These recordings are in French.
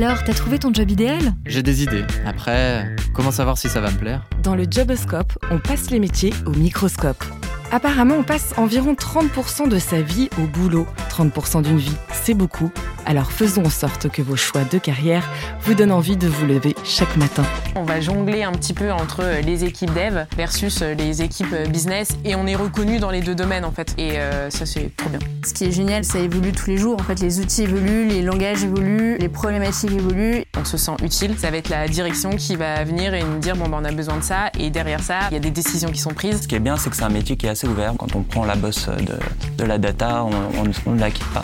Alors, t'as trouvé ton job idéal? J'ai des idées. Après, comment savoir si ça va me plaire? Dans le Joboscope, on passe les métiers au microscope. Apparemment, on passe environ 30% de sa vie au boulot. 30% d'une vie, c'est beaucoup. Alors faisons en sorte que vos choix de carrière vous donnent envie de vous lever chaque matin. On va jongler un petit peu entre les équipes dev versus les équipes business et on est reconnu dans les deux domaines en fait. Et euh, ça c'est trop bien. Ce qui est génial, ça évolue tous les jours. En fait, les outils évoluent, les langages évoluent, les problématiques évoluent. On se sent utile. Ça va être la direction qui va venir et nous dire bon ben on a besoin de ça et derrière ça il y a des décisions qui sont prises. Ce qui est bien, c'est que c'est un métier qui est assez ouvert. Quand on prend la bosse de, de la data, on ne la quitte pas.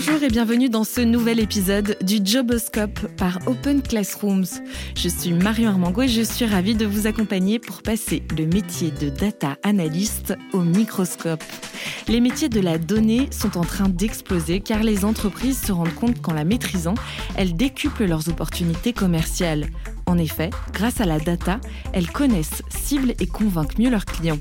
Bonjour et bienvenue dans ce nouvel épisode du Joboscope par Open Classrooms. Je suis Marion Armango et je suis ravie de vous accompagner pour passer le métier de data analyst au microscope. Les métiers de la donnée sont en train d'exploser car les entreprises se rendent compte qu'en la maîtrisant, elles décuplent leurs opportunités commerciales. En effet, grâce à la data, elles connaissent, ciblent et convainquent mieux leurs clients.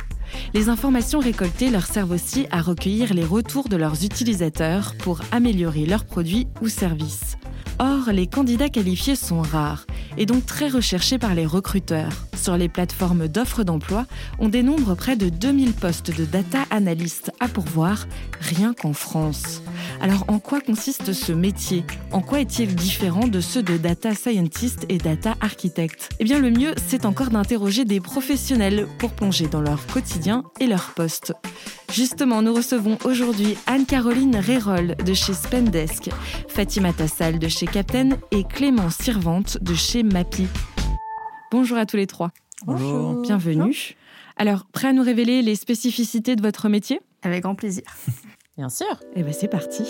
Les informations récoltées leur servent aussi à recueillir les retours de leurs utilisateurs pour améliorer leurs produits ou services. Or, les candidats qualifiés sont rares et donc très recherchés par les recruteurs. Sur les plateformes d'offres d'emploi, on dénombre près de 2000 postes de data analystes à pourvoir, rien qu'en France. Alors en quoi consiste ce métier? En quoi est-il différent de ceux de data scientist et data architect? Eh bien le mieux, c'est encore d'interroger des professionnels pour plonger dans leur quotidien et leur poste. Justement, nous recevons aujourd'hui Anne-Caroline Rérol de chez Spendesk, Fatima Tassal de chez Captain et Clément Sirvante de chez Mappy. Bonjour à tous les trois. Bonjour. Bienvenue. Alors, prêt à nous révéler les spécificités de votre métier? Avec grand plaisir. Bien sûr. Eh bien, c'est parti.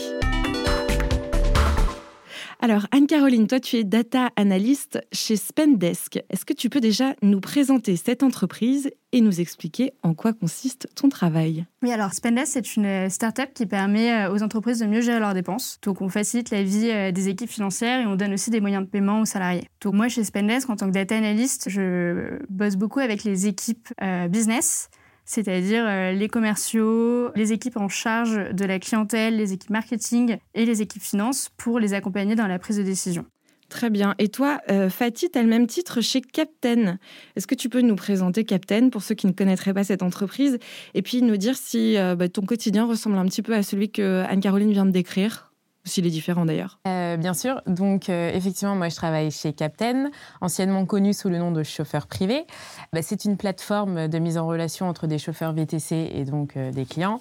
Alors, Anne-Caroline, toi, tu es data analyst chez Spendesk. Est-ce que tu peux déjà nous présenter cette entreprise et nous expliquer en quoi consiste ton travail? Oui, alors Spendesk, c'est une start-up qui permet euh, aux entreprises de mieux gérer leurs dépenses. Donc, on facilite la vie euh, des équipes financières et on donne aussi des moyens de paiement aux salariés. Donc, moi, chez Spendesk, en tant que data analyst, je bosse beaucoup avec les équipes euh, business c'est-à-dire les commerciaux, les équipes en charge de la clientèle, les équipes marketing et les équipes finances pour les accompagner dans la prise de décision. Très bien. Et toi, euh, Fatih, tu as le même titre chez Captain. Est-ce que tu peux nous présenter Captain pour ceux qui ne connaîtraient pas cette entreprise et puis nous dire si euh, bah, ton quotidien ressemble un petit peu à celui que Anne-Caroline vient de décrire? S'il est différent d'ailleurs. Euh, bien sûr. Donc, euh, effectivement, moi, je travaille chez Captain, anciennement connu sous le nom de chauffeur privé. Bah, c'est une plateforme de mise en relation entre des chauffeurs VTC et donc euh, des clients.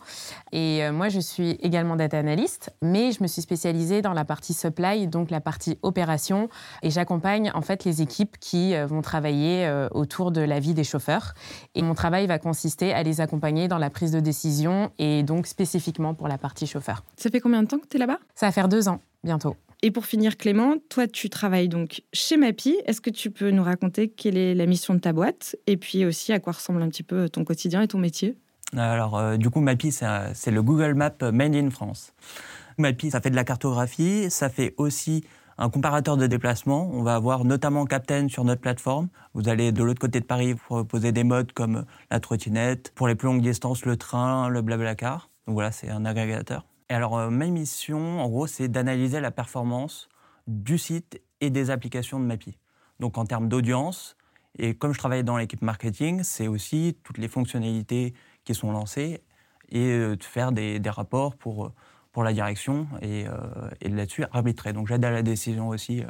Et moi, je suis également data analyst, mais je me suis spécialisée dans la partie supply, donc la partie opération. Et j'accompagne en fait les équipes qui vont travailler autour de la vie des chauffeurs. Et mon travail va consister à les accompagner dans la prise de décision et donc spécifiquement pour la partie chauffeur. Ça fait combien de temps que tu es là-bas? Ça faire deux ans bientôt. Et pour finir, Clément, toi, tu travailles donc chez Mappy. Est-ce que tu peux nous raconter quelle est la mission de ta boîte et puis aussi à quoi ressemble un petit peu ton quotidien et ton métier? Alors, euh, du coup, Mappy, c'est le Google Maps Made in France. Mappy, ça fait de la cartographie, ça fait aussi un comparateur de déplacement. On va avoir notamment Captain sur notre plateforme. Vous allez de l'autre côté de Paris pour poser des modes comme la trottinette, pour les plus longues distances, le train, le blablacar. Donc voilà, c'est un agrégateur. Alors, euh, ma mission, en gros, c'est d'analyser la performance du site et des applications de Mappy. Donc, en termes d'audience, et comme je travaille dans l'équipe marketing, c'est aussi toutes les fonctionnalités qui sont lancées et euh, de faire des, des rapports pour euh, pour la direction et, euh, et là-dessus arbitrer. Donc j'aide à la décision aussi. Euh.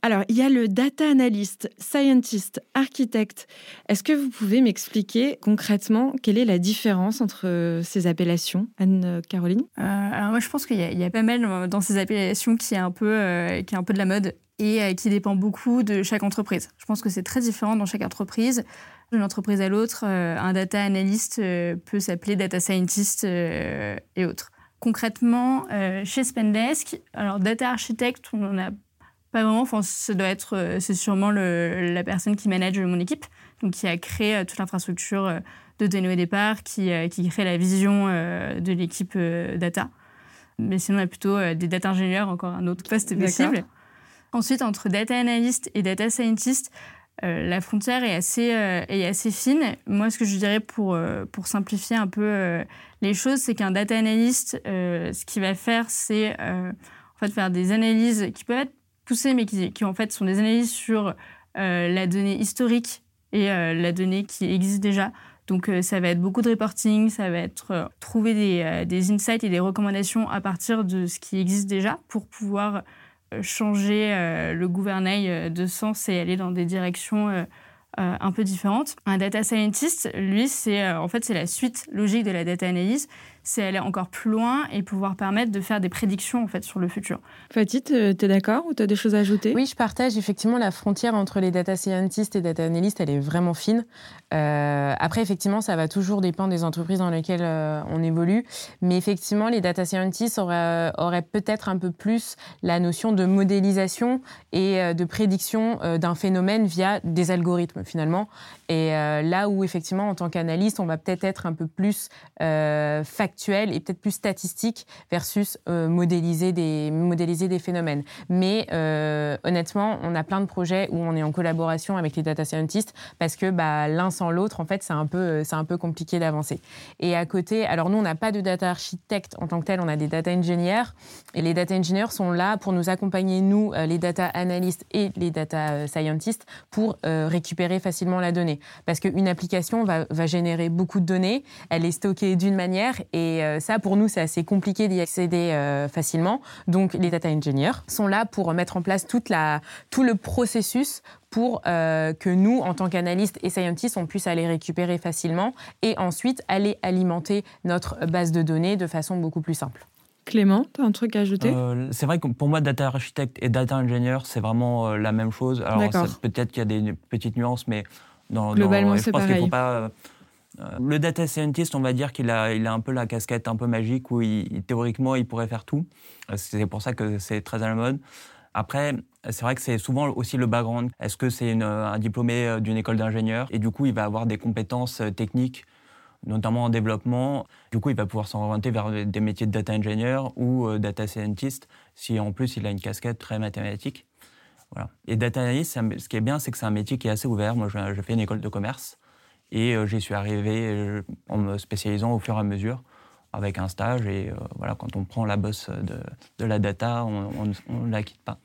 Alors il y a le data analyst, scientist, architecte. Est-ce que vous pouvez m'expliquer concrètement quelle est la différence entre ces appellations, Anne-Caroline euh, Alors moi je pense qu'il y, y, a pas mal dans ces appellations qui est un peu, qui est un peu de la mode et qui dépend beaucoup de chaque entreprise. Je pense que c'est très différent dans chaque entreprise. D'une entreprise à l'autre, un data analyst peut s'appeler data scientist et autres concrètement, euh, chez Spendesk, alors data architect, on n'en a pas vraiment. Enfin, ça doit être, euh, c'est sûrement le, la personne qui manage mon équipe, donc qui a créé euh, toute l'infrastructure de données au départ, qui, qui crée la vision de l'équipe data. Mais sinon, on a plutôt des data ingénieurs, encore un autre poste possible. Ensuite, entre data analyst et data scientist, la frontière est assez, est assez fine. Moi, ce que je dirais pour, pour simplifier un peu les choses, c'est qu'un data analyst, ce qu'il va faire, c'est en fait faire des analyses qui peuvent être poussées, mais qui, qui en fait sont des analyses sur la donnée historique et la donnée qui existe déjà. Donc euh, ça va être beaucoup de reporting, ça va être euh, trouver des, euh, des, insights et des recommandations à partir de ce qui existe déjà pour pouvoir changer le gouvernail de sens et aller dans des directions un peu différentes. Un data scientist, lui, c'est en fait c'est la suite logique de la data analyse c'est aller encore plus loin et pouvoir permettre de faire des prédictions en fait sur le futur. Fatih, tu es d'accord ou tu as des choses à ajouter? Oui, je partage. Effectivement, la frontière entre les data scientists et data analysts, elle est vraiment fine. Euh, après, effectivement, ça va toujours dépendre des entreprises dans lesquelles euh, on évolue. Mais effectivement, les data scientists auraient, auraient peut-être un peu plus la notion de modélisation et euh, de prédiction d'un phénomène via des algorithmes finalement. Et là où effectivement, en tant qu'analyste, on va peut-être être un peu plus factuel et peut-être plus statistique versus euh, modéliser, des, modéliser des phénomènes. Mais euh, honnêtement, on a plein de projets où on est en collaboration avec les data scientists parce que bah, l'un sans l'autre, en fait, c'est un peu, un peu compliqué d'avancer. Et à côté, alors nous, on n'a pas de data architecte en tant que tel, on a des data engineers. Et les data engineers sont là pour nous accompagner, nous, euh, les data analysts et les data scientists, pour récupérer facilement la donnée. Parce qu'une application va, va générer beaucoup de données, elle est stockée d'une manière et euh, ça, pour nous, c'est assez compliqué d'y accéder euh, facilement. Donc, les data engineers sont là pour mettre en place toute la, tout le processus pour euh, que nous, en tant qu'analystes et scientists, on puisse aller récupérer facilement et ensuite aller alimenter notre base de données de façon beaucoup plus simple. Clément, tu as un truc à ajouter? C'est vrai que pour moi, data architect et data engineer, c'est vraiment la même chose. Alors, peut-être qu'il y a des petites nuances, mais dans, Globalement. Faut pas, euh, le data scientist, on va dire qu'il a, il a un peu la casquette un peu magique où théoriquement il pourrait faire tout. Euh, c'est pour ça que c'est très à la mode. Après, c'est vrai que c'est souvent aussi le background. Est-ce que c'est un diplômé euh, d'une école d'ingénieur? Et du coup il va avoir des compétences techniques, notamment en développement. Du coup, il va pouvoir s'orienter vers des métiers de data engineer ou data scientist si en plus il a une casquette très mathématique. Et data analyst, ce qui est bien, c'est que c'est un métier qui est assez ouvert. Moi, je fais une école de commerce. Et euh, j'y suis arrivé euh, en me spécialisant au fur et à mesure avec un stage. Et euh, voilà, quand on prend la bosse de, de la data, on ne la quitte pas.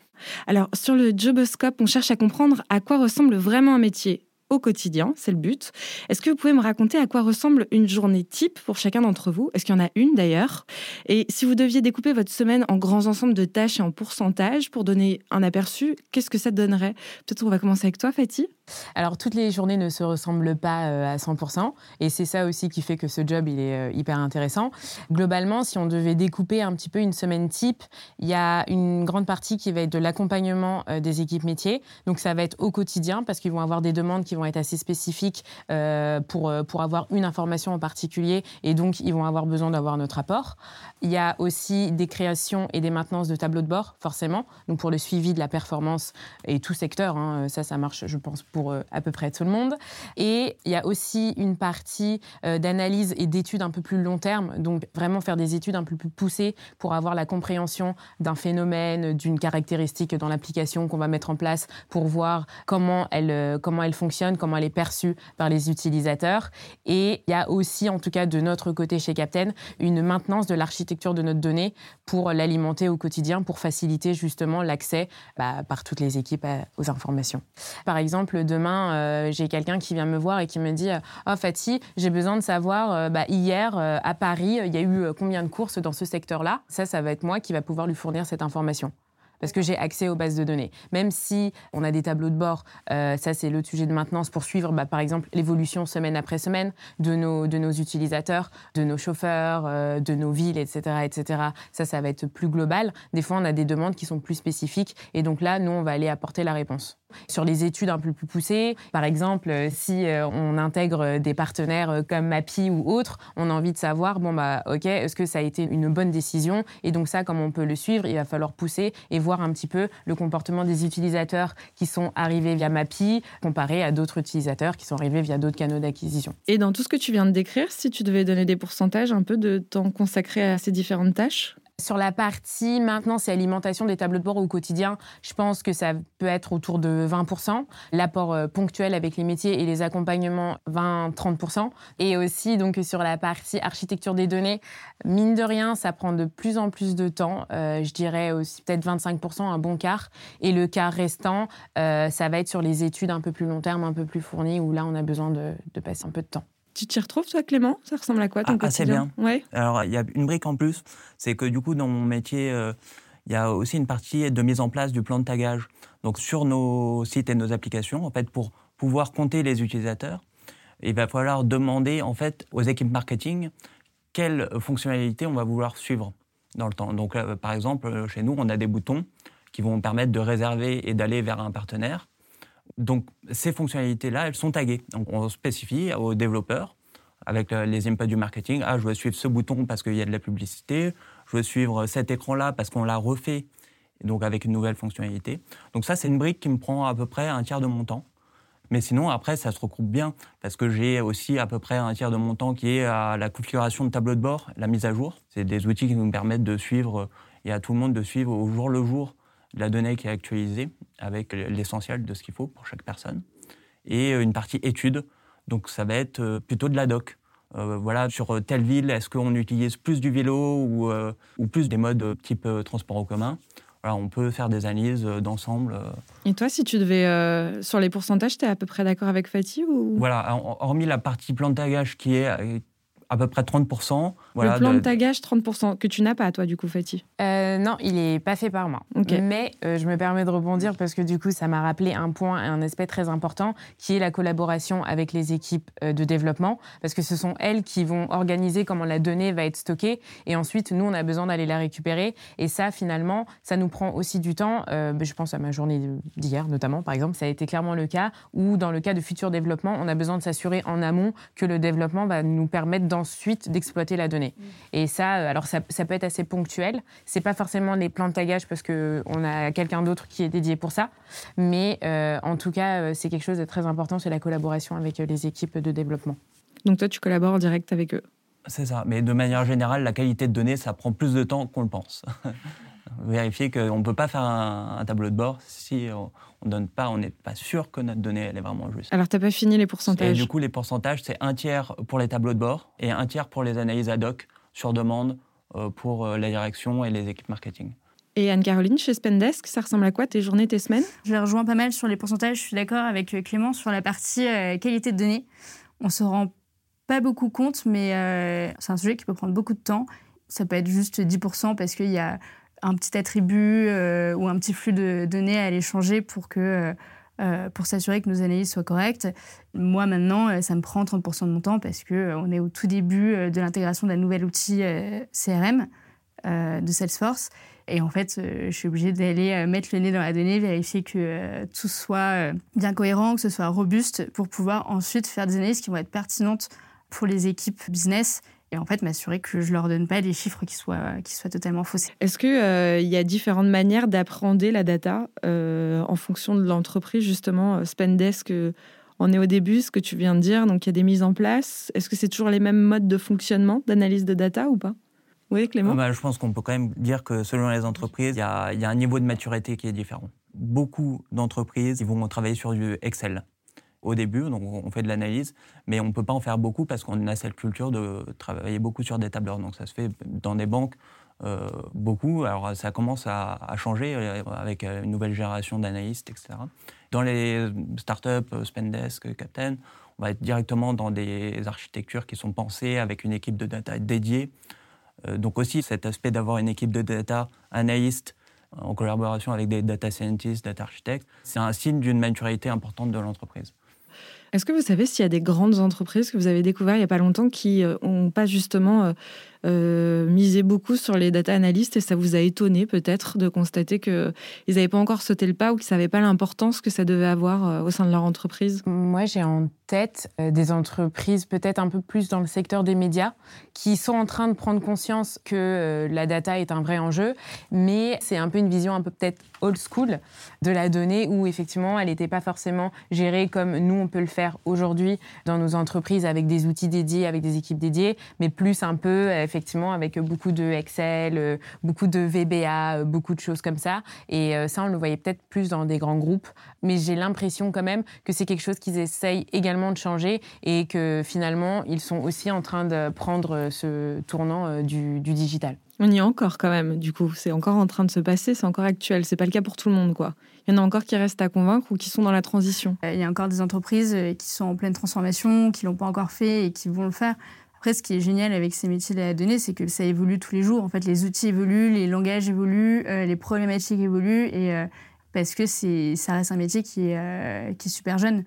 Alors, sur le Joboscope, on cherche à comprendre à quoi ressemble vraiment un métier au quotidien, c'est le but. Est-ce que vous pouvez me raconter à quoi ressemble une journée type pour chacun d'entre vous? Est-ce qu'il y en a une d'ailleurs? Et si vous deviez découper votre semaine en grands ensembles de tâches et en pourcentage pour donner un aperçu, qu'est-ce que ça donnerait? Peut-être on va commencer avec toi, Fatih alors, toutes les journées ne se ressemblent pas euh, à 100%, et c'est ça aussi qui fait que ce job, il est euh, hyper intéressant. Globalement, si on devait découper un petit peu une semaine type, il y a une grande partie qui va être de l'accompagnement euh, des équipes métiers. Donc, ça va être au quotidien, parce qu'ils vont avoir des demandes qui vont être assez spécifiques pour, pour avoir une information en particulier, et donc, ils vont avoir besoin d'avoir notre apport. Il y a aussi des créations et des maintenances de tableaux de bord, forcément, donc pour le suivi de la performance et tout secteur. Hein, ça, ça marche, je pense, euh, à peu près tout le monde. Et il y a aussi une partie euh, d'analyse et d'études un peu plus long terme, donc vraiment faire des études un peu plus poussées pour avoir la compréhension d'un phénomène, d'une caractéristique dans l'application qu'on va mettre en place pour voir comment elle, euh, comment elle fonctionne, comment elle est perçue par les utilisateurs. Et il y a aussi, en tout cas de notre côté chez Captain, une maintenance de l'architecture de notre donnée pour l'alimenter au quotidien, pour faciliter justement l'accès bah, par toutes les équipes aux informations. Par exemple, demain, euh, j'ai quelqu'un qui vient me voir et qui me dit « Oh Fatih, j'ai besoin de savoir, euh, bah, hier, euh, à Paris, il y a eu combien de courses dans ce secteur-là ?» Ça, ça va être moi qui va pouvoir lui fournir cette information parce que j'ai accès aux bases de données. Même si on a des tableaux de bord, euh, ça c'est le sujet de maintenance pour suivre bah, par exemple l'évolution semaine après semaine de nos, utilisateurs, de nos chauffeurs, euh, de nos villes, etc., etc. Ça, ça va être plus global. Des fois, on a des demandes qui sont plus spécifiques et donc là, nous, on va aller apporter la réponse. Sur les études un peu plus poussées, par exemple, euh, si on intègre des partenaires comme MAPI ou autres, on a envie de savoir, bon bah ok, est-ce que ça a été une bonne décision? Et donc ça, comme on peut le suivre, il va falloir pousser et voir un petit peu le comportement des utilisateurs qui sont arrivés via MAPI comparé à d'autres utilisateurs qui sont arrivés via d'autres canaux d'acquisition. Et dans tout ce que tu viens de décrire, si tu devais donner des pourcentages un peu de temps consacré à ces différentes tâches? Sur la partie maintenance et alimentation des tableaux de bord au quotidien, je pense que ça peut être autour de 20%. L'apport euh, ponctuel avec les métiers et les accompagnements, 20-30%. Et aussi, donc, sur la partie architecture des données, mine de rien, ça prend de plus en plus de temps. Euh, je dirais aussi peut-être 25%, un bon quart. Et le quart restant, euh, ça va être sur les études un peu plus long terme, un peu plus fournies, où là, on a besoin de, de passer un peu de temps. Tu t'y retrouves, toi, Clément? Ça ressemble à quoi ton ah, Assez bien. Ouais. Alors, il y a une brique en plus, c'est que du coup, dans mon métier, euh, il y a aussi une partie de mise en place du plan de tagage. Donc, sur nos sites et nos applications, en fait, pour pouvoir compter les utilisateurs, il va falloir demander, en fait, aux équipes marketing quelles fonctionnalités on va vouloir suivre dans le temps. Donc, euh, par exemple, chez nous, on a des boutons qui vont permettre de réserver et d'aller vers un partenaire. Donc ces fonctionnalités-là, elles sont taguées. Donc on spécifie aux développeurs avec les inputs du marketing, ah, je veux suivre ce bouton parce qu'il y a de la publicité, je veux suivre cet écran-là parce qu'on l'a refait, donc avec une nouvelle fonctionnalité. Donc ça, c'est une brique qui me prend à peu près un tiers de mon temps. Mais sinon, après, ça se regroupe bien parce que j'ai aussi à peu près un tiers de mon temps qui est à la configuration de tableau de bord, la mise à jour. C'est des outils qui nous permettent de suivre et à tout le monde de suivre au jour le jour la donnée qui est actualisée avec l'essentiel de ce qu'il faut pour chaque personne. Et euh, une partie étude, donc ça va être euh, plutôt de la doc. Euh, voilà, sur telle ville, est-ce qu'on utilise plus du vélo ou, ou plus des modes type transport en commun? Voilà, On peut faire des analyses d'ensemble. Et toi, si tu devais, sur les pourcentages, tu es à peu près d'accord avec Fatih ou... Voilà, hormis la partie plan de tagage qui est à peu près 30%. Voilà, le plan de, tagage, 30%, que tu n'as pas, toi, du coup, Fatih? Euh, Non, il n'est pas fait par moi. Mais euh, je me permets de rebondir parce que, du coup, ça m'a rappelé un point et un aspect très important qui est la collaboration avec les équipes euh, de développement parce que ce sont elles qui vont organiser comment la donnée va être stockée et ensuite, nous, on a besoin d'aller la récupérer. Et ça, finalement, ça nous prend aussi du temps. Je pense à ma journée d'hier, notamment, par exemple, ça a été clairement le cas où, dans le cas de futurs développements, on a besoin de s'assurer en amont que le développement va nous permettre ensuite d'exploiter la donnée. Mm. Et ça, euh, alors ça, peut être assez ponctuel. C'est pas forcément les plans de tagage parce que on a quelqu'un d'autre qui est dédié pour ça, mais euh, en tout cas, euh, c'est quelque chose de très important. C'est la collaboration avec les équipes de développement. Donc toi, tu collabores en direct avec eux. C'est ça. Mais de manière générale, la qualité de données, ça prend plus de temps qu'on le pense. Vérifier qu'on ne peut pas faire un, tableau de bord si donne pas, on n'est pas sûr que notre donnée elle est vraiment juste. Alors, tu n'as pas fini les pourcentages Et du coup, les pourcentages, c'est un tiers pour les tableaux de bord et un tiers pour les analyses ad hoc sur demande euh, pour euh, la direction et les équipes marketing. Et Anne-Caroline, chez Spendesk, ça ressemble à quoi tes journées, tes semaines? Je les rejoins pas mal sur les pourcentages. Je suis d'accord avec euh, Clément sur la partie qualité de données. On se rend pas beaucoup compte, mais c'est un sujet qui peut prendre beaucoup de temps. Ça peut être juste 10% parce qu'il y a un petit attribut euh, ou un petit flux de données à aller changer pour que euh, euh, pour s'assurer que nos analyses soient correctes. Moi, maintenant, ça me prend 30% de mon temps parce qu'on est au tout début de l'intégration d'un nouvel outil CRM de Salesforce. Et en fait, je suis obligée d'aller mettre le nez dans la donnée, vérifier que tout soit bien cohérent, que ce soit robuste, pour pouvoir ensuite faire des analyses qui vont être pertinentes pour les équipes business et en fait m'assurer que je leur donne pas des chiffres qui soient, qui soient totalement faussés. Est-ce qu'il euh, il y a différentes manières d'apprendre la data euh, en fonction de l'entreprise Justement, euh, Spendesk, on est au début, ce que tu viens de dire, donc il y a des mises en place. Est-ce que c'est toujours les mêmes modes de fonctionnement, d'analyse de data ou pas? Oui, Clément? Bah, Je pense qu'on peut quand même dire que selon les entreprises, il y, a, il y a un niveau de maturité qui est différent. Beaucoup d'entreprises ils vont travailler sur du Excel au début, donc on fait de l'analyse, mais on ne peut pas en faire beaucoup parce qu'on a cette culture de travailler beaucoup sur des tableurs. Donc ça se fait dans des banques euh, beaucoup. Alors ça commence à, changer euh, avec euh, une nouvelle génération d'analystes, etc. Dans les startups, Spendesk, Captain, on va être directement dans des architectures qui sont pensées avec une équipe de data dédiée. donc aussi cet aspect d'avoir une équipe de data analystes en collaboration avec des data scientists, data architectes, c'est un signe d'une maturité importante de l'entreprise. Est-ce que vous savez s'il y a des grandes entreprises que vous avez découvertes il n'y a pas longtemps qui n'ont euh, pas justement euh, euh, misé beaucoup sur les data analystes et ça vous a étonné peut-être de constater qu'ils n'avaient pas encore sauté le pas ou qu'ils ne savaient pas l'importance que ça devait avoir au sein de leur entreprise? Moi, j'ai en tête des entreprises peut-être un peu plus dans le secteur des médias qui sont en train de prendre conscience que la data est un vrai enjeu, mais c'est un peu une vision un peu peut-être old school de la donnée où effectivement elle n'était pas forcément gérée comme nous on peut le faire aujourd'hui dans nos entreprises avec des outils dédiés, avec des équipes dédiées, mais plus un peu effectivement, avec beaucoup de Excel, beaucoup de VBA, beaucoup de choses comme ça. Et ça, on le voyait peut-être plus dans des grands groupes. Mais j'ai l'impression quand même que c'est quelque chose qu'ils essayent également de changer et que finalement, ils sont aussi en train de prendre ce tournant du, du digital. On y est encore quand même, du coup. C'est encore en train de se passer, c'est encore actuel. C'est pas le cas pour tout le monde, quoi. Il y en a encore qui restent à convaincre ou qui sont dans la transition. Il y a encore des entreprises euh, qui sont en pleine transformation, qui l'ont pas encore fait et qui vont le faire. Après, ce qui est génial avec ces métiers de la donnée, c'est que ça évolue tous les jours. En fait, les outils évoluent, les langages évoluent, euh, les problématiques évoluent, et euh, parce que ça reste un métier qui est, qui est super jeune.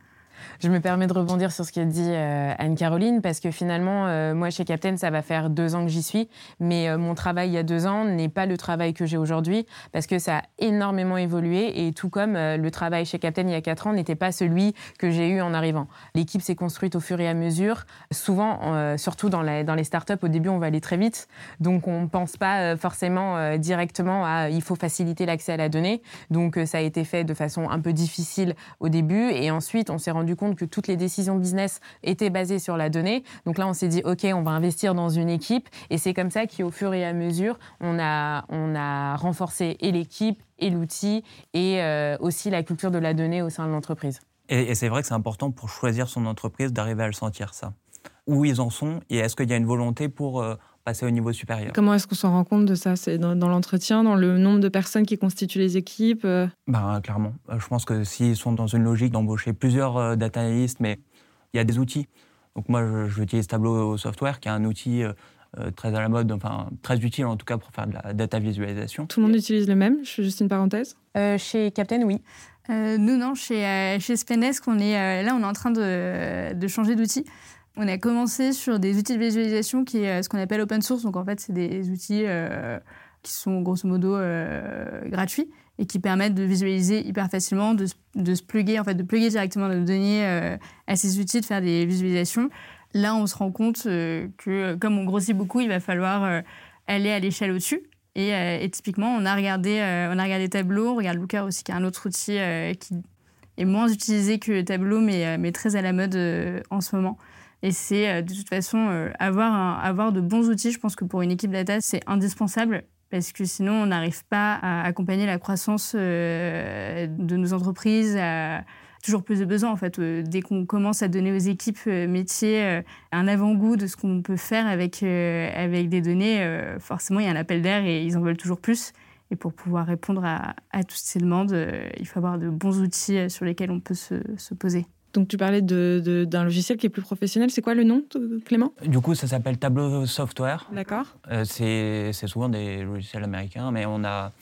Je me permets de rebondir sur ce qu'a dit euh, Anne-Caroline, parce que finalement, euh, moi, chez Captain, ça va faire deux ans que j'y suis, mais euh, mon travail il y a deux ans n'est pas le travail que j'ai aujourd'hui, parce que ça a énormément évolué, et tout comme le travail chez Captain il y a quatre ans n'était pas celui que j'ai eu en arrivant. L'équipe s'est construite au fur et à mesure. Souvent, surtout dans, dans les startups, au début, on va aller très vite, donc on ne pense pas forcément directement à il faut faciliter l'accès à la donnée. Donc ça a été fait de façon un peu difficile au début, et ensuite, on s'est rendu compte que toutes les décisions business étaient basées sur la donnée. Donc là, on s'est dit, OK, on va investir dans une équipe. Et c'est comme ça qu'au fur et à mesure, on a, on a renforcé et l'équipe et l'outil et euh, aussi la culture de la donnée au sein de l'entreprise. Et, c'est vrai que c'est important pour choisir son entreprise d'arriver à le sentir, ça. Où ils en sont et est-ce qu'il y a une volonté pour euh, passer au niveau supérieur. Comment est-ce qu'on s'en rend compte de ça? C'est dans, l'entretien, dans le nombre de personnes qui constituent les équipes ben, Clairement. Euh, je pense que s'ils sont dans une logique d'embaucher plusieurs euh, data analysts, mais il y a des outils. Donc moi, j'utilise Tableau Software, qui est un outil très à la mode, enfin très utile en tout cas pour faire de la data visualisation. Tout le monde utilise le même? Je fais juste une parenthèse. chez Captain, oui. nous, non. Chez, chez Spendesk, on est, là, on est en train de, de changer d'outil. On a commencé sur des outils de visualisation qui est euh, ce qu'on appelle open source. Donc en fait, c'est des outils euh, qui sont grosso modo euh, gratuits et qui permettent de visualiser hyper facilement, de, se plugger, en fait, de plugger directement nos données à ces outils, de faire des visualisations. Là, on se rend compte que comme on grossit beaucoup, il va falloir aller à l'échelle au-dessus. Et, typiquement, on a regardé, on a regardé Tableau, on regarde Looker aussi, qui est un autre outil qui est moins utilisé que Tableau, mais, mais très à la mode en ce moment. Et c'est euh, de toute façon euh, avoir, avoir de bons outils. Je pense que pour une équipe data, c'est indispensable parce que sinon, on n'arrive pas à accompagner la croissance euh, de nos entreprises. À toujours plus de besoins en fait. Dès qu'on commence à donner aux équipes métiers un avant-goût de ce qu'on peut faire avec, avec des données, forcément il y a un appel d'air et ils en veulent toujours plus. Et pour pouvoir répondre à, à toutes ces demandes, il faut avoir de bons outils sur lesquels on peut se, se poser. Donc tu parlais d'un logiciel qui est plus professionnel. C'est quoi le nom, Clément? Du coup, ça s'appelle Tableau Software. D'accord. Euh, c'est souvent des logiciels américains, mais on a...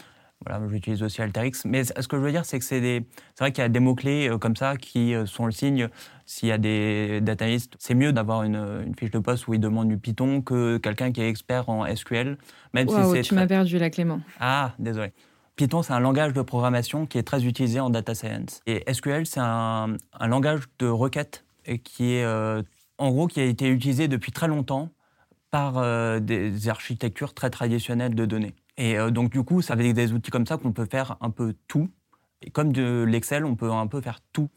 Voilà, j'utilise aussi Alteryx. Mais ce que je veux dire, c'est que c'est des... C'est vrai qu'il y a des mots-clés euh, comme ça qui euh, sont le signe. S'il y a des dataistes, c'est mieux d'avoir une, une, fiche de poste où ils demandent du Python que quelqu'un qui est expert en SQL. Même si tu m'as perdu là, Clément. Ah, désolé. Python, c'est un langage de programmation qui est très utilisé en data science. Et SQL, c'est un, langage de requête qui est, euh, en gros, qui a été utilisé depuis très longtemps par euh, des architectures très traditionnelles de données. Et euh, donc, du coup, c'est avec des outils comme ça qu'on peut faire un peu tout. Et comme de l'Excel, on peut un peu faire tout.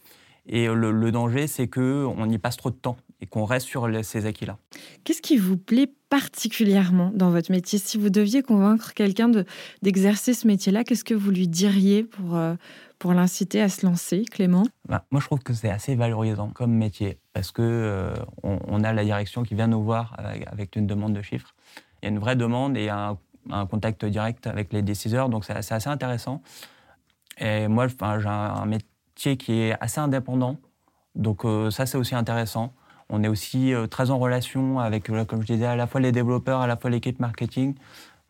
Et le, le danger, c'est qu'on y passe trop de temps et qu'on reste sur ces acquis-là. Qu'est-ce qui vous plaît particulièrement dans votre métier? Si vous deviez convaincre quelqu'un d'exercer ce métier-là, qu'est-ce que vous lui diriez pour, euh, pour l'inciter à se lancer, Clément? Bah, Moi, je trouve que c'est assez valorisant comme métier parce que euh, on, a la direction qui vient nous voir avec, une demande de chiffres. Il y a une vraie demande et un, un contact direct avec les décideurs, donc c'est assez intéressant. Et moi, j'ai un, métier qui est assez indépendant, donc euh, ça, c'est aussi intéressant. On est aussi euh, très en relation avec, euh, comme je disais, à la fois les développeurs, à la fois l'équipe marketing.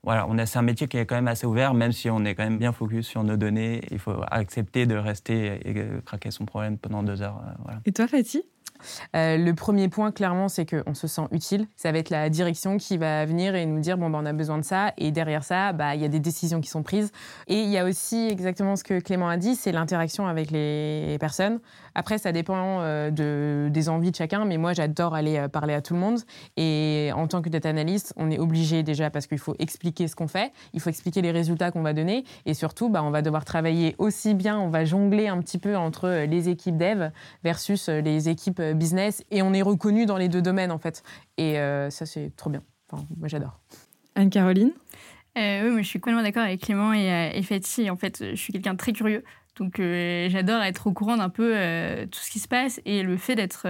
Voilà, on a, c'est un métier qui est quand même assez ouvert, même si on est quand même bien focus sur nos données. Il faut accepter de rester et, craquer son problème pendant deux heures. Euh, et toi, Fatih? Euh, le premier point, clairement, c'est qu'on se sent utile. Ça va être la direction qui va venir et nous dire bon, bah, on a besoin de ça. Et derrière ça, bah, il y a des décisions qui sont prises. Et il y a aussi exactement ce que Clément a dit c'est l'interaction avec les personnes. Après, ça dépend euh, de, des envies de chacun, mais moi, j'adore aller euh, parler à tout le monde. Et en tant que data analyst, on est obligé déjà parce qu'il faut expliquer ce qu'on fait, il faut expliquer les résultats qu'on va donner. Et surtout, bah, on va devoir travailler aussi bien, on va jongler un petit peu entre les équipes dev versus les équipes business et on est reconnu dans les deux domaines en fait. Et euh, ça, c'est trop bien. moi, j'adore. Anne-Caroline? Oui, mais je suis complètement d'accord avec Clément et, et Fatih. En fait, je suis quelqu'un de très curieux. Donc j'adore être au courant d'un peu tout ce qui se passe et le fait d'être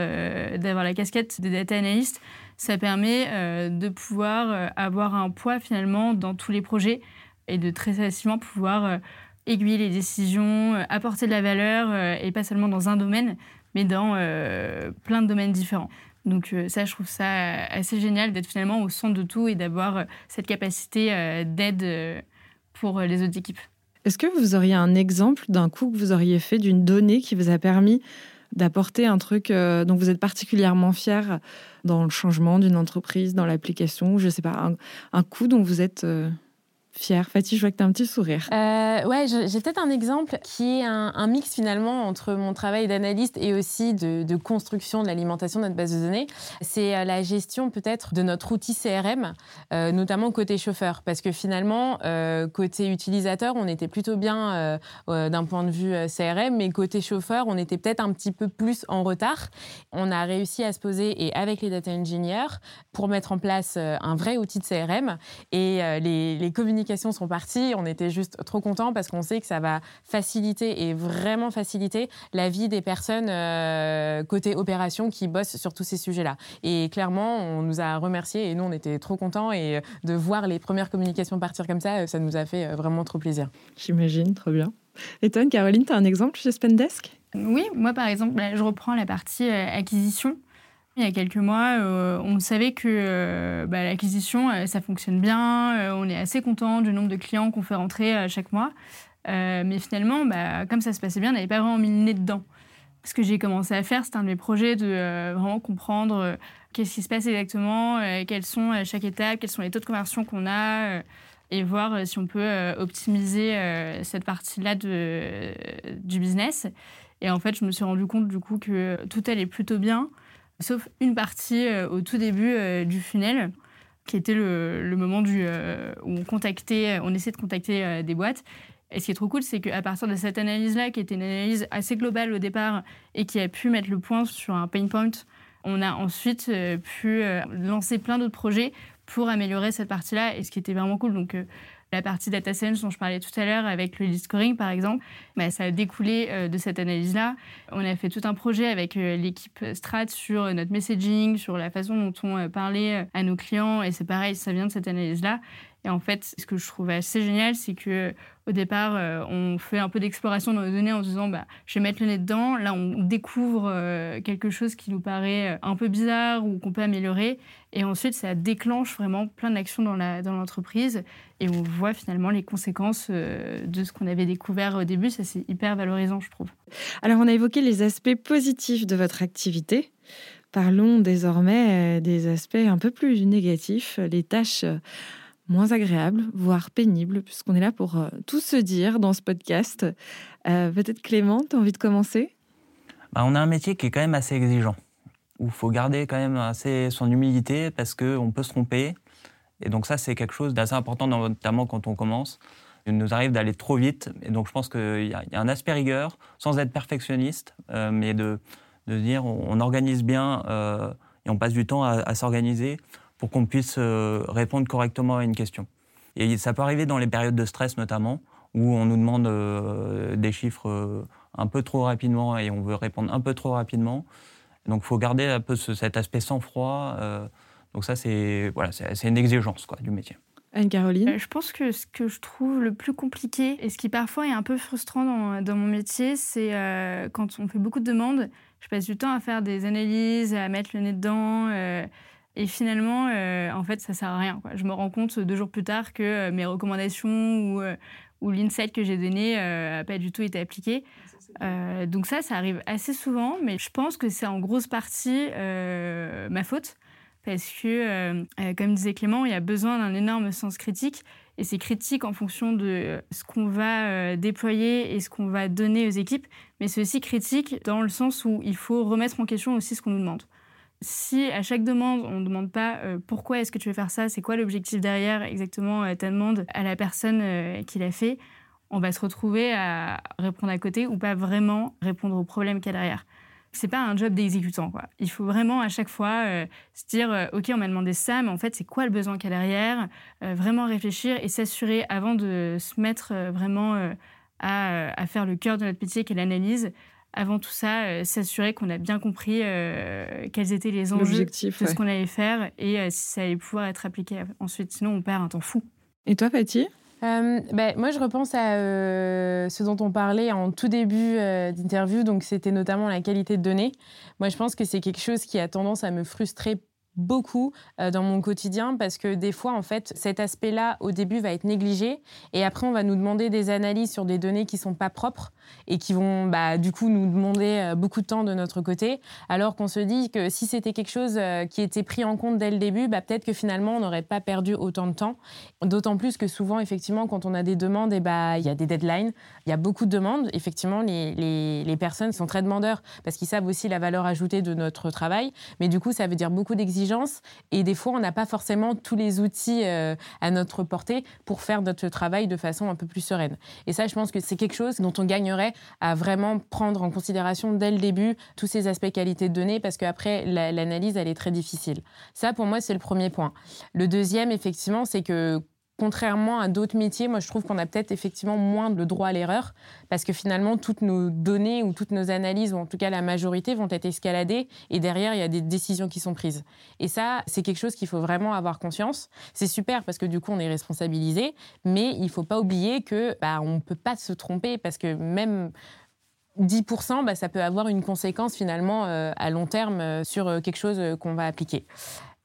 d'avoir la casquette de data analyst, ça permet de pouvoir avoir un poids finalement dans tous les projets et de très facilement pouvoir aiguiller les décisions, euh, apporter de la valeur, euh, et pas seulement dans un domaine, mais dans euh, plein de domaines différents. Donc ça, je trouve ça assez génial d'être finalement au centre de tout et d'avoir cette capacité d'aide pour les autres équipes. Est-ce que vous auriez un exemple d'un coup que vous auriez fait d'une donnée qui vous a permis d'apporter un truc dont vous êtes particulièrement fier dans le changement d'une entreprise, dans l'application, je ne sais pas, un, un, coup dont vous êtes Fière. Fatih, je vois que tu as un petit sourire. Euh, ouais, j'ai peut-être un exemple qui est un, mix finalement entre mon travail d'analyste et aussi de, construction de l'alimentation de notre base de données. C'est euh, la gestion peut-être de notre outil CRM, euh, notamment côté chauffeur. Parce que finalement, côté utilisateur, on était plutôt bien d'un point de vue CRM, mais côté chauffeur, on était peut-être un petit peu plus en retard. On a réussi à se poser, et avec les data engineers, pour mettre en place un vrai outil de CRM et les communications sont parties. On était juste trop contents parce qu'on sait que ça va faciliter et vraiment faciliter la vie des personnes euh, côté opération qui bossent sur tous ces sujets-là. Et clairement, on nous a remerciés et nous, on était trop contents. Et de voir les premières communications partir comme ça, ça nous a fait euh, vraiment trop plaisir. J'imagine, trop bien. Et toi, Caroline, tu as un exemple chez Spendesk? Oui, moi par exemple, je reprends la partie euh, acquisition. Il y a quelques mois, euh, on savait que euh, bah, l'acquisition, euh, ça fonctionne bien. on est assez content du nombre de clients qu'on fait rentrer chaque mois. mais finalement, bah, comme ça se passait bien, on n'avait pas vraiment mis le nez dedans. Ce que j'ai commencé à faire, c'était un de mes projets de vraiment comprendre qu'est-ce qui se passe exactement, quelles sont à chaque étape, quels sont les taux de conversion qu'on a, et voir si on peut optimiser cette partie-là du business. Et en fait, je me suis rendu compte du coup que tout allait plutôt bien sauf une partie euh, au tout début euh, du funnel, qui était le, moment euh, où on contactait, on essayait de contacter des boîtes. Et ce qui est trop cool, c'est qu'à partir de cette analyse-là, qui était une analyse assez globale au départ et qui a pu mettre le point sur un pain point, on a ensuite pu lancer plein d'autres projets pour améliorer cette partie-là, et ce qui était vraiment cool. Donc, la partie data science dont je parlais tout à l'heure avec le lead scoring, par exemple, bah, ça a découlé euh, de cette analyse-là. On a fait tout un projet avec euh, l'équipe Strat sur euh, notre messaging, sur la façon dont on parlait à nos clients. Et c'est pareil, ça vient de cette analyse-là. Et en fait, ce que je trouve assez génial, c'est que au départ, euh, on fait un peu d'exploration dans nos données en se disant, bah, je vais mettre le nez dedans. Là, on découvre euh, quelque chose qui nous paraît euh, un peu bizarre ou qu'on peut améliorer. Et ensuite, ça déclenche vraiment plein d'actions dans l'entreprise. Dans et on voit finalement les conséquences de ce qu'on avait découvert au début. Ça, c'est hyper valorisant, je trouve. Alors, on a évoqué les aspects positifs de votre activité. Parlons désormais des aspects un peu plus négatifs, les tâches moins agréable, voire pénible, puisqu'on est là pour euh, tout se dire dans ce podcast. Euh, peut-être Clément, tu as envie de commencer? Bah, On a un métier qui est quand même assez exigeant, où il faut garder quand même assez son humilité parce qu'on peut se tromper. Et donc ça, c'est quelque chose d'assez important, notamment quand on commence. Il nous arrive d'aller trop vite. Et donc je pense qu'il y, a un aspect rigueur, sans être perfectionniste, euh, mais de, de dire on, organise bien et on passe du temps à s'organiser pour qu'on puisse euh, répondre correctement à une question. Et ça peut arriver dans les périodes de stress notamment, où on nous demande euh, des chiffres euh, un peu trop rapidement et on veut répondre un peu trop rapidement. Donc il faut garder un peu cet aspect sang-froid. donc ça, c'est voilà, c'est une exigence quoi, du métier. Anne-Caroline Je pense que ce que je trouve le plus compliqué et ce qui parfois est un peu frustrant dans, dans mon métier, c'est quand on fait beaucoup de demandes, je passe du temps à faire des analyses, à mettre le nez dedans. Et finalement, euh, en fait, ça sert à rien. Je me rends compte deux jours plus tard que euh, mes recommandations ou, euh, ou l'insight que j'ai donné n'a pas du tout été appliqué. donc ça, ça arrive assez souvent, mais je pense que c'est en grosse partie ma faute. Parce que, comme disait Clément, il y a besoin d'un énorme sens critique. Et c'est critique en fonction de ce qu'on va déployer et ce qu'on va donner aux équipes. Mais c'est aussi critique dans le sens où il faut remettre en question aussi ce qu'on nous demande si à chaque demande, on ne demande pas euh, pourquoi est-ce que tu veux faire ça, c'est quoi l'objectif derrière exactement euh, ta demande à la personne euh, qui l'a fait, on va se retrouver à répondre à côté ou pas vraiment répondre au problème qu'il y a derrière. c'est pas un job d'exécutant. Quoi. Il faut vraiment à chaque fois euh, se dire Ok, on m'a demandé ça, mais en fait, c'est quoi le besoin qu'il y a derrière Vraiment réfléchir et s'assurer avant de se mettre vraiment à, à, faire le cœur de notre métier, qui est l'analyse. Avant tout ça, s'assurer qu'on a bien compris quels étaient les enjeux de ce qu'on allait faire et si ça allait pouvoir être appliqué ensuite. Sinon, on perd un temps fou. Et toi, Patty euh, ben, moi, je repense à euh, ce dont on parlait en tout début euh, d'interview, donc c'était notamment la qualité de données. Moi, je pense que c'est quelque chose qui a tendance à me frustrer beaucoup euh, dans mon quotidien parce que des fois, en fait, cet aspect-là, au début, va être négligé et après, on va nous demander des analyses sur des données qui sont pas propres et qui vont, bah, du coup, nous demander euh, beaucoup de temps de notre côté, alors qu'on se dit que si c'était quelque chose euh, qui était pris en compte dès le début, bah, peut-être que finalement, on n'aurait pas perdu autant de temps. D'autant plus que souvent, effectivement, quand on a des demandes, eh bah, il y a des deadlines, il y a beaucoup de demandes. Effectivement, les, les, les personnes sont très demandeurs parce qu'ils savent aussi la valeur ajoutée de notre travail, mais du coup, ça veut dire beaucoup d'exigences et des fois, on n'a pas forcément tous les outils euh, à notre portée pour faire notre travail de façon un peu plus sereine. Et ça, je pense que c'est quelque chose dont on gagnerait à vraiment prendre en considération dès le début tous ces aspects qualité de données parce qu'après, l'analyse, elle est très difficile. Ça, pour moi, c'est le premier point. Le deuxième, effectivement, c'est que contrairement à d'autres métiers, moi je trouve qu'on a peut-être effectivement moins de droit à l'erreur parce que finalement toutes nos données ou toutes nos analyses ou en tout cas la majorité vont être escaladées et derrière il y a des décisions qui sont prises. Et ça, c'est quelque chose qu'il faut vraiment avoir conscience. C'est super parce que du coup on est responsabilisé, mais il faut pas oublier que bah, on peut pas se tromper parce que même 10%, bah, ça peut avoir une conséquence finalement euh, à long terme euh, sur euh, quelque chose qu'on va appliquer.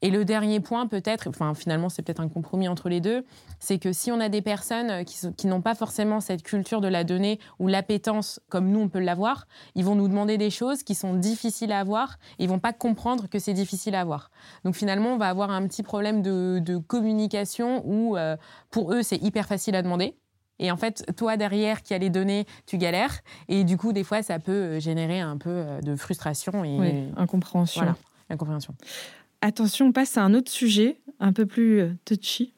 Et le dernier point, peut-être, enfin finalement c'est peut-être un compromis entre les deux, c'est que si on a des personnes euh, qui, n'ont pas forcément cette culture de la donnée ou l'appétence comme nous on peut l'avoir, ils vont nous demander des choses qui sont difficiles à avoir, et ils vont pas comprendre que c'est difficile à avoir. Donc finalement on va avoir un petit problème de, communication où euh, pour eux c'est hyper facile à demander. Et en fait, toi derrière qui as les données, tu galères. Et du coup, des fois, ça peut euh, générer un peu de frustration et oui, incompréhension. Voilà, incompréhension. Attention, on passe à un autre sujet, un peu plus euh, touchy.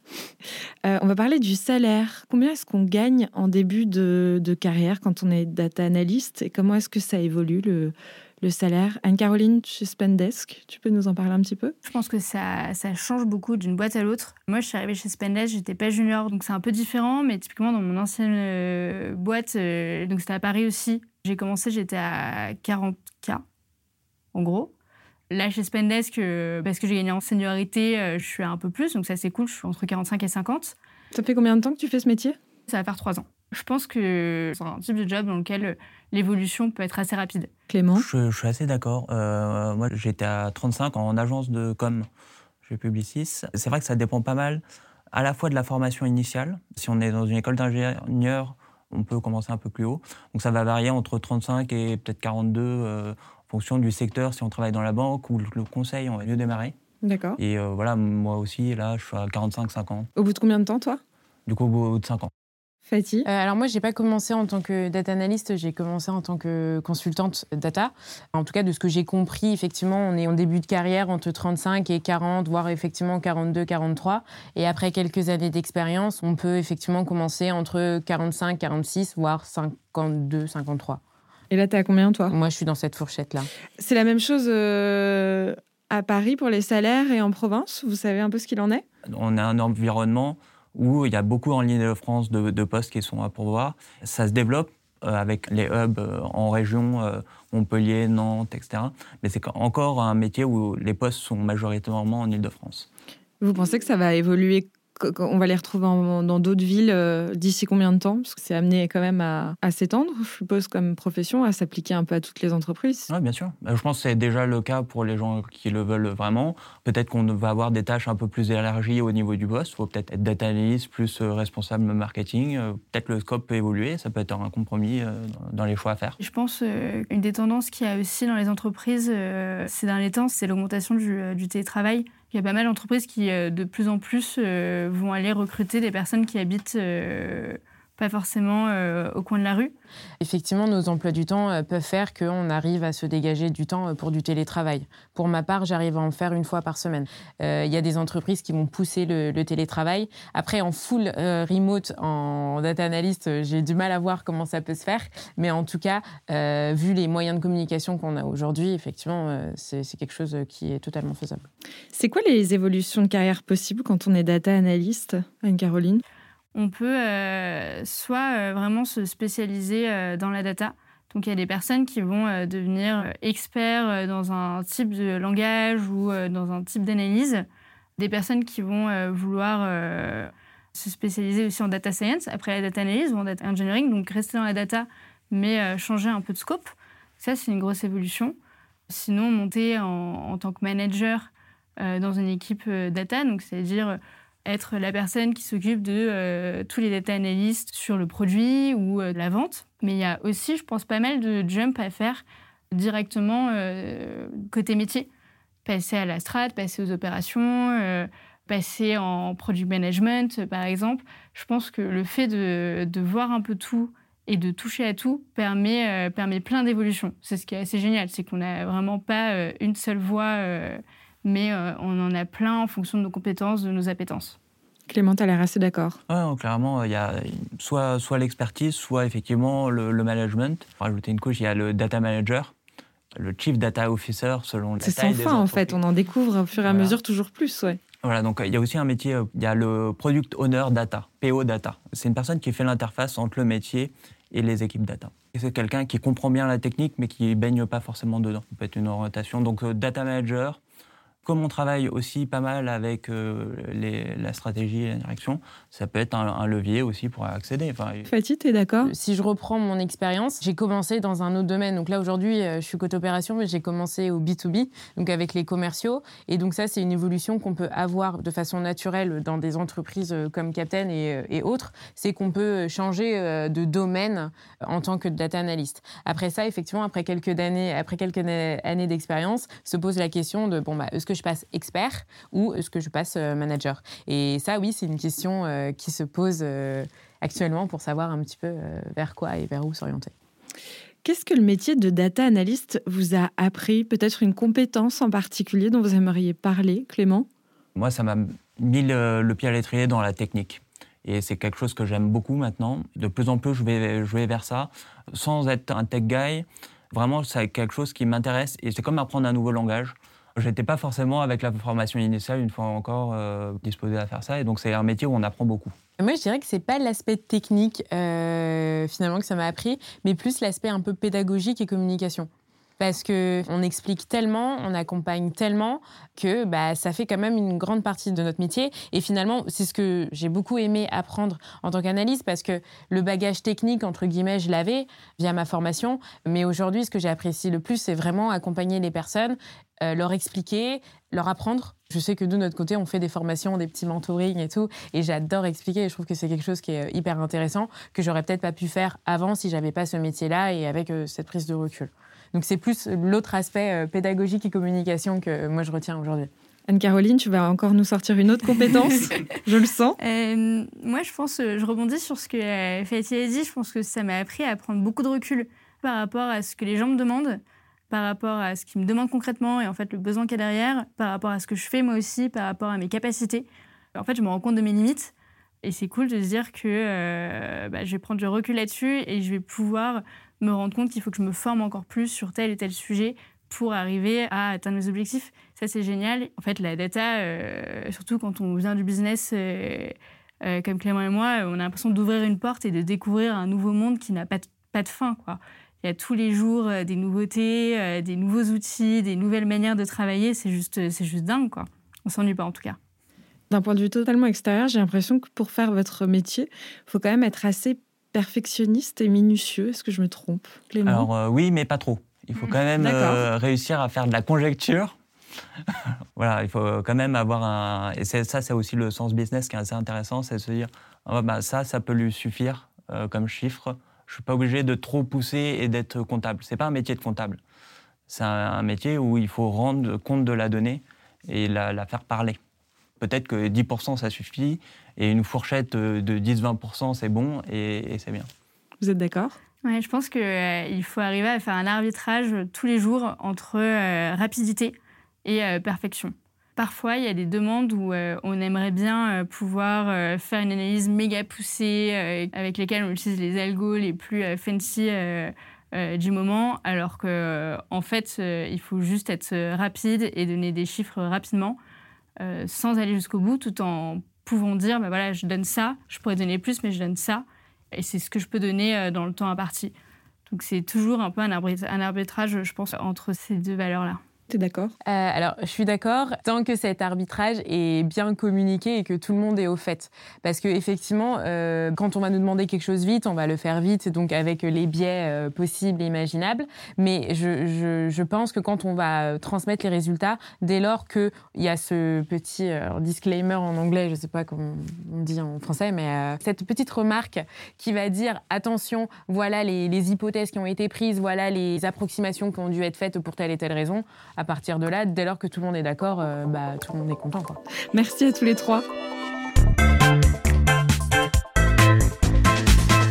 Euh, on va parler du salaire. Combien est-ce qu'on gagne en début de, carrière quand on est data analyst et comment est-ce que ça évolue le, salaire? Anne-Caroline, chez Spendesk, tu peux nous en parler un petit peu? Je pense que ça, change beaucoup d'une boîte à l'autre. Moi, je suis arrivée chez Spendesk, j'étais pas junior, donc c'est un peu différent, mais typiquement dans mon ancienne euh, boîte, donc c'était à Paris aussi, j'ai commencé, j'étais à 40K, en gros. Là, chez Spendesk, euh, parce que j'ai gagné en seniorité, euh, je suis un peu plus, donc ça c'est cool, je suis entre 45 et 50. Ça fait combien de temps que tu fais ce métier? Ça va faire trois ans. Je pense que c'est un type de job dans lequel euh, l'évolution peut être assez rapide. Clément? Je, suis assez d'accord. moi, j'étais à 35 en agence de com chez Publicis. C'est vrai que ça dépend pas mal à la fois de la formation initiale. Si on est dans une école d'ingénieur, on peut commencer un peu plus haut. Donc ça va varier entre 35 et peut-être 42 fonction du secteur, si on travaille dans la banque ou le conseil, on va mieux démarrer. D'accord. Et euh, voilà, moi aussi, là, je suis à 45-50. Au bout de combien de temps, toi? Du coup, au bout de 5 ans. Fatih? Euh, Alors moi, j'ai pas commencé en tant que data analyst, j'ai commencé en tant que consultante data. En tout cas, de ce que j'ai compris, effectivement, on est en début de carrière entre 35 et 40, voire effectivement 42, 43. Et après quelques années d'expérience, on peut effectivement commencer entre 45, 46, voire 52, 53. Et là, tu à combien, toi? Moi, je suis dans cette fourchette-là. C'est la même chose euh, à Paris pour les salaires et en province? Vous savez un peu ce qu'il en est? On a un environnement où il y a beaucoup en ligne de France de, postes qui sont à pourvoir. Ça se développe euh, avec les hubs euh, en région, Montpellier, Nantes, etc. Mais c'est encore un métier où les postes sont majoritairement en Ile-de-France. Vous pensez que ça va évoluer on va les retrouver dans d'autres villes euh, d'ici combien de temps? Parce que c'est amené quand même à, s'étendre, je suppose, comme profession, à s'appliquer un peu à toutes les entreprises. Oui, bien sûr. Bah, je pense que c'est déjà le cas pour les gens qui le veulent vraiment. Peut-être qu'on va avoir des tâches un peu plus élargies au niveau du poste. Il faut peut-être être data analyst plus euh, responsable marketing. Euh, peut-être le scope peut évoluer. Ça peut être un compromis dans les choix à faire. Je pense qu'une des tendances qu'il y a aussi dans les entreprises ces derniers temps, c'est l'augmentation du télétravail. Il y a pas mal d'entreprises qui, euh, de plus en plus, euh, vont aller recruter des personnes qui habitent euh, pas forcément au coin de la rue. Effectivement, nos emplois du temps peuvent faire qu'on arrive à se dégager du temps pour du télétravail. Pour ma part, j'arrive à en faire une fois par semaine. Il y a des entreprises qui vont pousser le, le télétravail. Après, en full remote, en data analyst, j'ai du mal à voir comment ça peut se faire. Mais en tout cas, vu les moyens de communication qu'on a aujourd'hui, effectivement, c'est quelque chose qui est totalement faisable. C'est quoi les évolutions de carrière possibles quand on est data analyst, Anne-Caroline? On peut euh, soit euh, vraiment se spécialiser euh, dans la data. Donc il y a des personnes qui vont devenir experts dans un type de langage ou dans un type d'analyse. Des personnes qui vont vouloir se spécialiser aussi en data science, après la data analyse ou en data engineering, donc rester dans la data mais changer un peu de scope. Ça, c'est une grosse évolution. Sinon, monter en, tant que manager dans une équipe data, donc c'est-à-dire être la personne qui s'occupe de tous les data analystes sur le produit ou la vente. Mais il y a aussi, je pense, pas mal de jump à faire directement côté métier. Passer à la strat, passer aux opérations, passer en product management, par exemple. Je pense que le fait de, de voir un peu tout et de toucher à tout permet, euh, permet plein d'évolutions. C'est ce qui est assez génial, c'est qu'on n'a vraiment pas euh, une seule voie, euh, mais on en a plein en fonction de nos compétences, de nos appétences. Clément, tu as l'air assez d'accord. Oui, clairement, il y a soit, soit l'expertise, soit effectivement le, management. Pour rajouter une couche, il y a le data manager, le chief data officer, selon la C'est sans fin, en fait. On en découvre au fur et à mesure toujours plus, ouais. Voilà, donc il y a aussi un métier, il y a le product owner data, PO data. C'est une personne qui fait l'interface entre le métier et les équipes data. Et c'est quelqu'un qui comprend bien la technique, mais qui baigne pas forcément dedans. Ça peut être une orientation. Donc, euh, data manager, comme on travaille aussi pas mal avec euh, la stratégie et la direction, ça peut être un, levier aussi pour accéder. Enfin, Fatih, tu es d'accord? Si je reprends mon expérience, j'ai commencé dans un autre domaine. Donc là, aujourd'hui, euh, je suis côté opération, mais j'ai commencé au B2B, donc avec les commerciaux. Et donc ça, c'est une évolution qu'on peut avoir de façon naturelle dans des entreprises euh, comme Captain et, autres. C'est qu'on peut changer de domaine en tant que data analyst. Après ça, effectivement, après quelques années, après quelques années d'expérience, se pose la question de, bon, bah, est-ce que je passe expert ou est-ce que je passe euh, manager Et ça, oui, c'est une question euh, qui se pose euh, actuellement pour savoir un petit peu vers quoi et vers où s'orienter. Qu'est-ce que le métier de data analyst vous a appris? Peut-être une compétence en particulier dont vous aimeriez parler, Clément? Moi, ça m'a mis le, pied à l'étrier dans la technique. Et c'est quelque chose que j'aime beaucoup maintenant. De plus en plus, je vais, je vais vers ça. Sans être un tech guy, vraiment, c'est quelque chose qui m'intéresse. Et c'est comme apprendre un nouveau langage. Je n'étais pas forcément avec la formation initiale une fois encore euh, disposé à faire ça, et donc c'est un métier où on apprend beaucoup. Moi, je dirais que c'est pas l'aspect technique euh, finalement que ça m'a appris, mais plus l'aspect un peu pédagogique et communication parce que on explique tellement, on accompagne tellement que bah, ça fait quand même une grande partie de notre métier. Et finalement, c'est ce que j'ai beaucoup aimé apprendre en tant qu'analyste parce que le bagage technique, entre guillemets, je l'avais via ma formation. Mais aujourd'hui, ce que j'apprécie le plus, c'est vraiment accompagner les personnes, euh, leur expliquer, leur apprendre. Je sais que de notre côté, on fait des formations, des petits mentoring et tout, et j'adore expliquer. Et je trouve que c'est quelque chose qui est hyper intéressant que j'aurais peut-être pas pu faire avant si j'avais pas ce métier-là et avec euh, cette prise de recul. Donc c'est plus l'autre aspect euh, pédagogique et communication que moi je retiens aujourd'hui. Anne-Caroline, tu vas encore nous sortir une autre compétence, je le sens. Euh, moi, je pense, je rebondis sur ce que euh, Fatih a dit, je pense que ça m'a appris à prendre beaucoup de recul par rapport à ce que les gens me demandent, par rapport à ce qu'ils me demandent concrètement et en fait le besoin qu'il y a derrière, par rapport à ce que je fais moi aussi, par rapport à mes capacités. En fait, je me rends compte de mes limites et c'est cool de se dire que bah, je vais prendre du recul là-dessus et je vais pouvoir me rendre compte qu'il faut que je me forme encore plus sur tel et tel sujet pour arriver à atteindre mes objectifs. Ça, c'est génial. En fait, la data, euh, surtout quand on vient du business euh, euh, comme Clément et moi, on a l'impression d'ouvrir une porte et de découvrir un nouveau monde qui n'a pas de, fin. Il y a tous les jours des nouveautés, des nouveaux outils, des nouvelles manières de travailler. C'est juste, c'est juste dingue. Quoi. On s'ennuie pas, en tout cas. D'un point de vue totalement extérieur, j'ai l'impression que pour faire votre métier, il faut quand même être assez perfectionniste et minutieux. Est-ce que je me trompe Clément? Alors euh, oui, mais pas trop. Il faut quand même euh, réussir à faire de la conjecture. voilà, il faut quand même avoir un. Et ça, c'est aussi le sens business qui est assez intéressant, c'est de se dire ah, bah, ça, ça peut lui suffire euh, comme chiffre. Je suis pas obligé de trop pousser et d'être comptable. C'est pas un métier de comptable. C'est un, métier où il faut rendre compte de la donnée et la, la faire parler. Peut-être que 10% ça suffit et une fourchette de 10-20% c'est bon et, c'est bien. Vous êtes d'accord? Ouais, je pense qu'il euh, faut arriver à faire un arbitrage tous les jours entre euh, rapidité et euh, perfection. Parfois, il y a des demandes où on aimerait bien pouvoir faire une analyse méga poussée avec lesquelles on utilise les algos les plus fancy du moment, alors qu'en en fait, il faut juste être rapide et donner des chiffres rapidement. Euh, sans aller jusqu'au bout, tout en pouvant dire, bah voilà, je donne ça, je pourrais donner plus, mais je donne ça, et c'est ce que je peux donner euh, dans le temps imparti. Donc c'est toujours un peu un arbitrage, je pense, entre ces deux valeurs-là. T'es d'accord? Euh, Alors, je suis d'accord tant que cet arbitrage est bien communiqué et que tout le monde est au fait. Parce que effectivement, euh, quand on va nous demander quelque chose vite, on va le faire vite, donc avec les biais euh, possibles et imaginables. Mais je, pense que quand on va transmettre les résultats, dès lors qu'il y a ce petit disclaimer en anglais, je sais pas comment on dit en français, mais cette petite remarque qui va dire attention, voilà les hypothèses qui ont été prises, voilà les approximations qui ont dû être faites pour telle et telle raison à partir de là, dès lors que tout le monde est d'accord, euh, bah, tout le monde est content. Merci à tous les trois.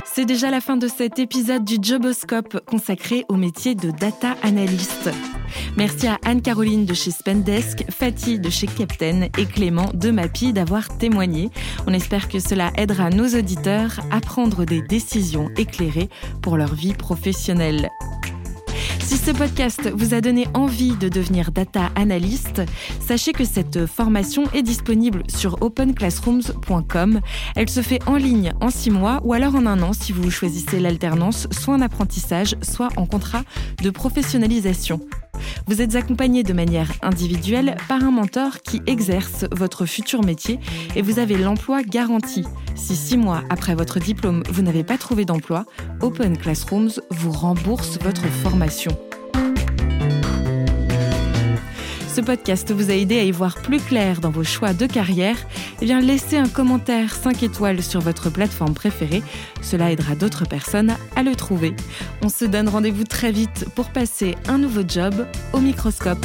C'est déjà la fin de cet épisode du Joboscope consacré au métier de data analyst. Merci à Anne-Caroline de chez Spendesk, Fatih de chez Captain et Clément de Mapi d'avoir témoigné. On espère que cela aidera nos auditeurs à prendre des décisions éclairées pour leur vie professionnelle. Si ce podcast vous a donné envie de devenir data analyst, sachez que cette formation est disponible sur openclassrooms.com. Elle se fait en ligne en six mois ou alors en un an si vous choisissez l'alternance, soit en apprentissage, soit en contrat de professionnalisation. Vous êtes accompagné de manière individuelle par un mentor qui exerce votre futur métier et vous avez l'emploi garanti. Si six mois après votre diplôme, vous n'avez pas trouvé d'emploi, Open Classrooms vous rembourse votre formation. Ce podcast vous a aidé à y voir plus clair dans vos choix de carrière, eh bien laissez un commentaire 5 étoiles sur votre plateforme préférée. Cela aidera d'autres personnes à le trouver. On se donne rendez-vous très vite pour passer un nouveau job au microscope.